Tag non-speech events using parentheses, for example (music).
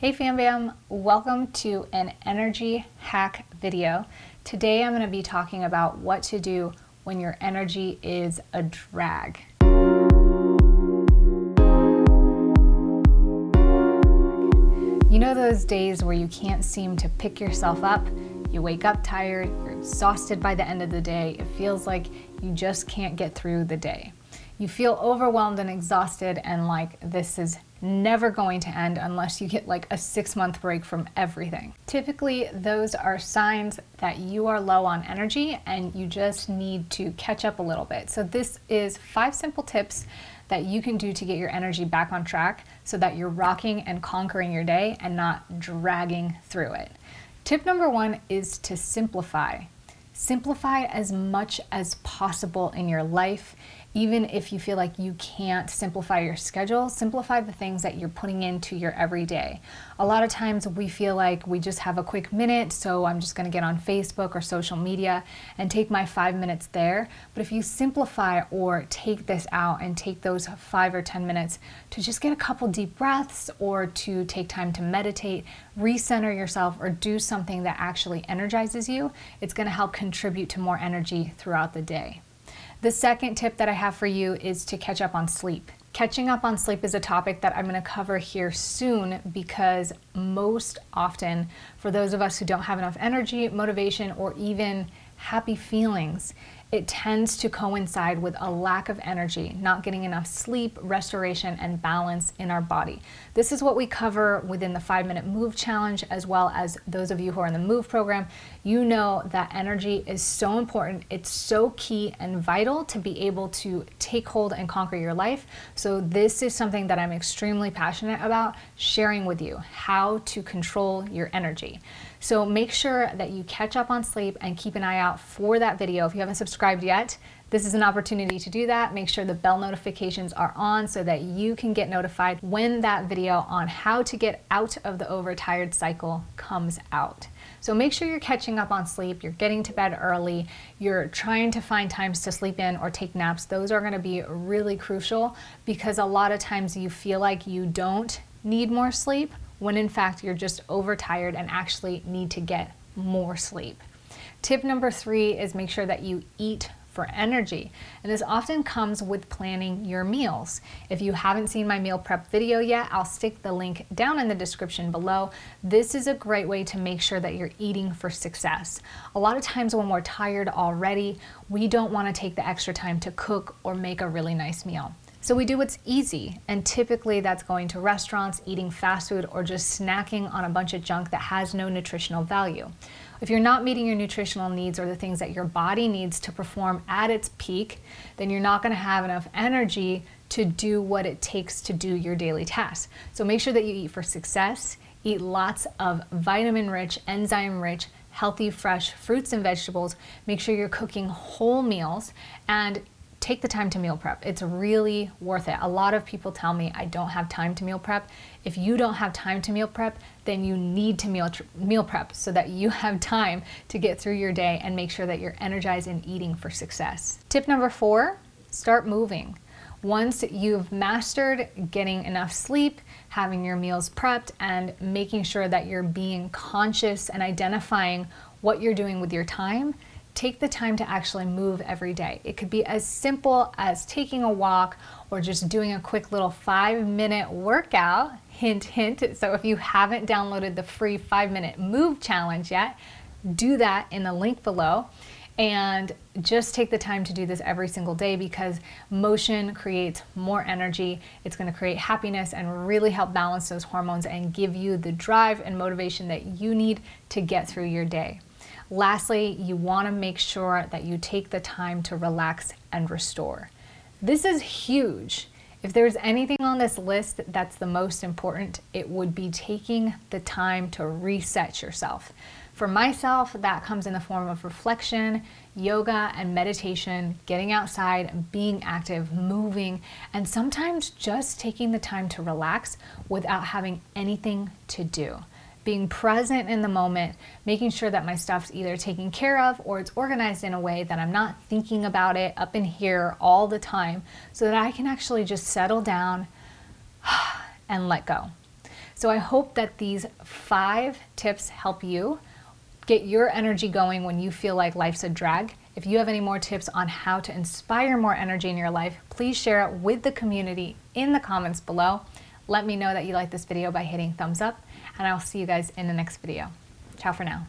Hey Fam Bam, welcome to an energy hack video. Today I'm going to be talking about what to do when your energy is a drag. You know those days where you can't seem to pick yourself up? You wake up tired, you're exhausted by the end of the day, it feels like you just can't get through the day. You feel overwhelmed and exhausted, and like this is never going to end unless you get like a six month break from everything. Typically, those are signs that you are low on energy and you just need to catch up a little bit. So, this is five simple tips that you can do to get your energy back on track so that you're rocking and conquering your day and not dragging through it. Tip number one is to simplify. Simplify as much as possible in your life even if you feel like you can't simplify your schedule, simplify the things that you're putting into your everyday. A lot of times we feel like we just have a quick minute, so I'm just gonna get on Facebook or social media and take my five minutes there. But if you simplify or take this out and take those five or 10 minutes to just get a couple deep breaths or to take time to meditate, recenter yourself, or do something that actually energizes you, it's gonna help contribute to more energy throughout the day. The second tip that I have for you is to catch up on sleep. Catching up on sleep is a topic that I'm going to cover here soon because most often, for those of us who don't have enough energy, motivation, or even happy feelings, it tends to coincide with a lack of energy, not getting enough sleep, restoration, and balance in our body. This is what we cover within the five minute move challenge, as well as those of you who are in the move program. You know that energy is so important, it's so key and vital to be able to take hold and conquer your life. So, this is something that I'm extremely passionate about sharing with you how to control your energy. So make sure that you catch up on sleep and keep an eye out for that video. If you haven't subscribed yet, this is an opportunity to do that. Make sure the bell notifications are on so that you can get notified when that video on how to get out of the overtired cycle comes out. So make sure you're catching up on sleep, you're getting to bed early, you're trying to find times to sleep in or take naps. Those are going to be really crucial because a lot of times you feel like you don't need more sleep when in fact you're just overtired and actually need to get more sleep. Tip number three is make sure that you eat for energy. And this often comes with planning your meals. If you haven't seen my meal prep video yet, I'll stick the link down in the description below. This is a great way to make sure that you're eating for success. A lot of times when we're tired already, we don't want to take the extra time to cook or make a really nice meal. So we do what's easy, and typically that's going to restaurants, eating fast food, or just snacking on a bunch of junk that has no nutritional value. If you're not meeting your nutritional needs or the things that your body needs to perform at its peak, then you're not going to have enough energy to do what it takes to do your daily tasks. So make sure that you eat for success, eat lots of vitamin rich, enzyme rich, healthy, fresh fruits and vegetables. Make sure you're cooking whole meals and take the time to meal prep. It's really worth it. A lot of people tell me I don't have time to meal prep. If you don't have time to meal prep, then you need to meal meal prep so that you have time to get through your day and make sure that you're energized and eating for success. Tip number 4, start moving. Once you've mastered getting enough sleep, having your meals prepped, and making sure that you're being conscious and identifying what you're doing with your time, take the time to actually move every day. It could be as simple as taking a walk or just doing a quick little five minute workout. Hint, hint. So if you haven't downloaded the free five minute move challenge yet, do that in the link below and just take the time to do this every single day because motion creates more energy. It's going to create happiness and really help balance those hormones and give you the drive and motivation that you need to get through your day. Lastly, you want to make sure that you take the time to relax and restore. This is huge. If there's anything on this list that's the most important, it would be taking the time to reset yourself. For myself, that comes in the form of reflection, yoga, and meditation, getting outside, being active, moving, and sometimes just taking the time to relax without having anything to do being present in the moment, making sure that my stuff's either taken care of or it's organized in a way that I'm not thinking about it up in here all the time so that I can actually just settle down (sighs) and let go. So I hope that these five tips help you get your energy going when you feel like life's a drag. If you have any more tips on how to inspire more energy in your life, please share it with the community in the comments below. Let me know that you like this video by hitting thumbs up, and I'll see you guys in the next video. Ciao for now.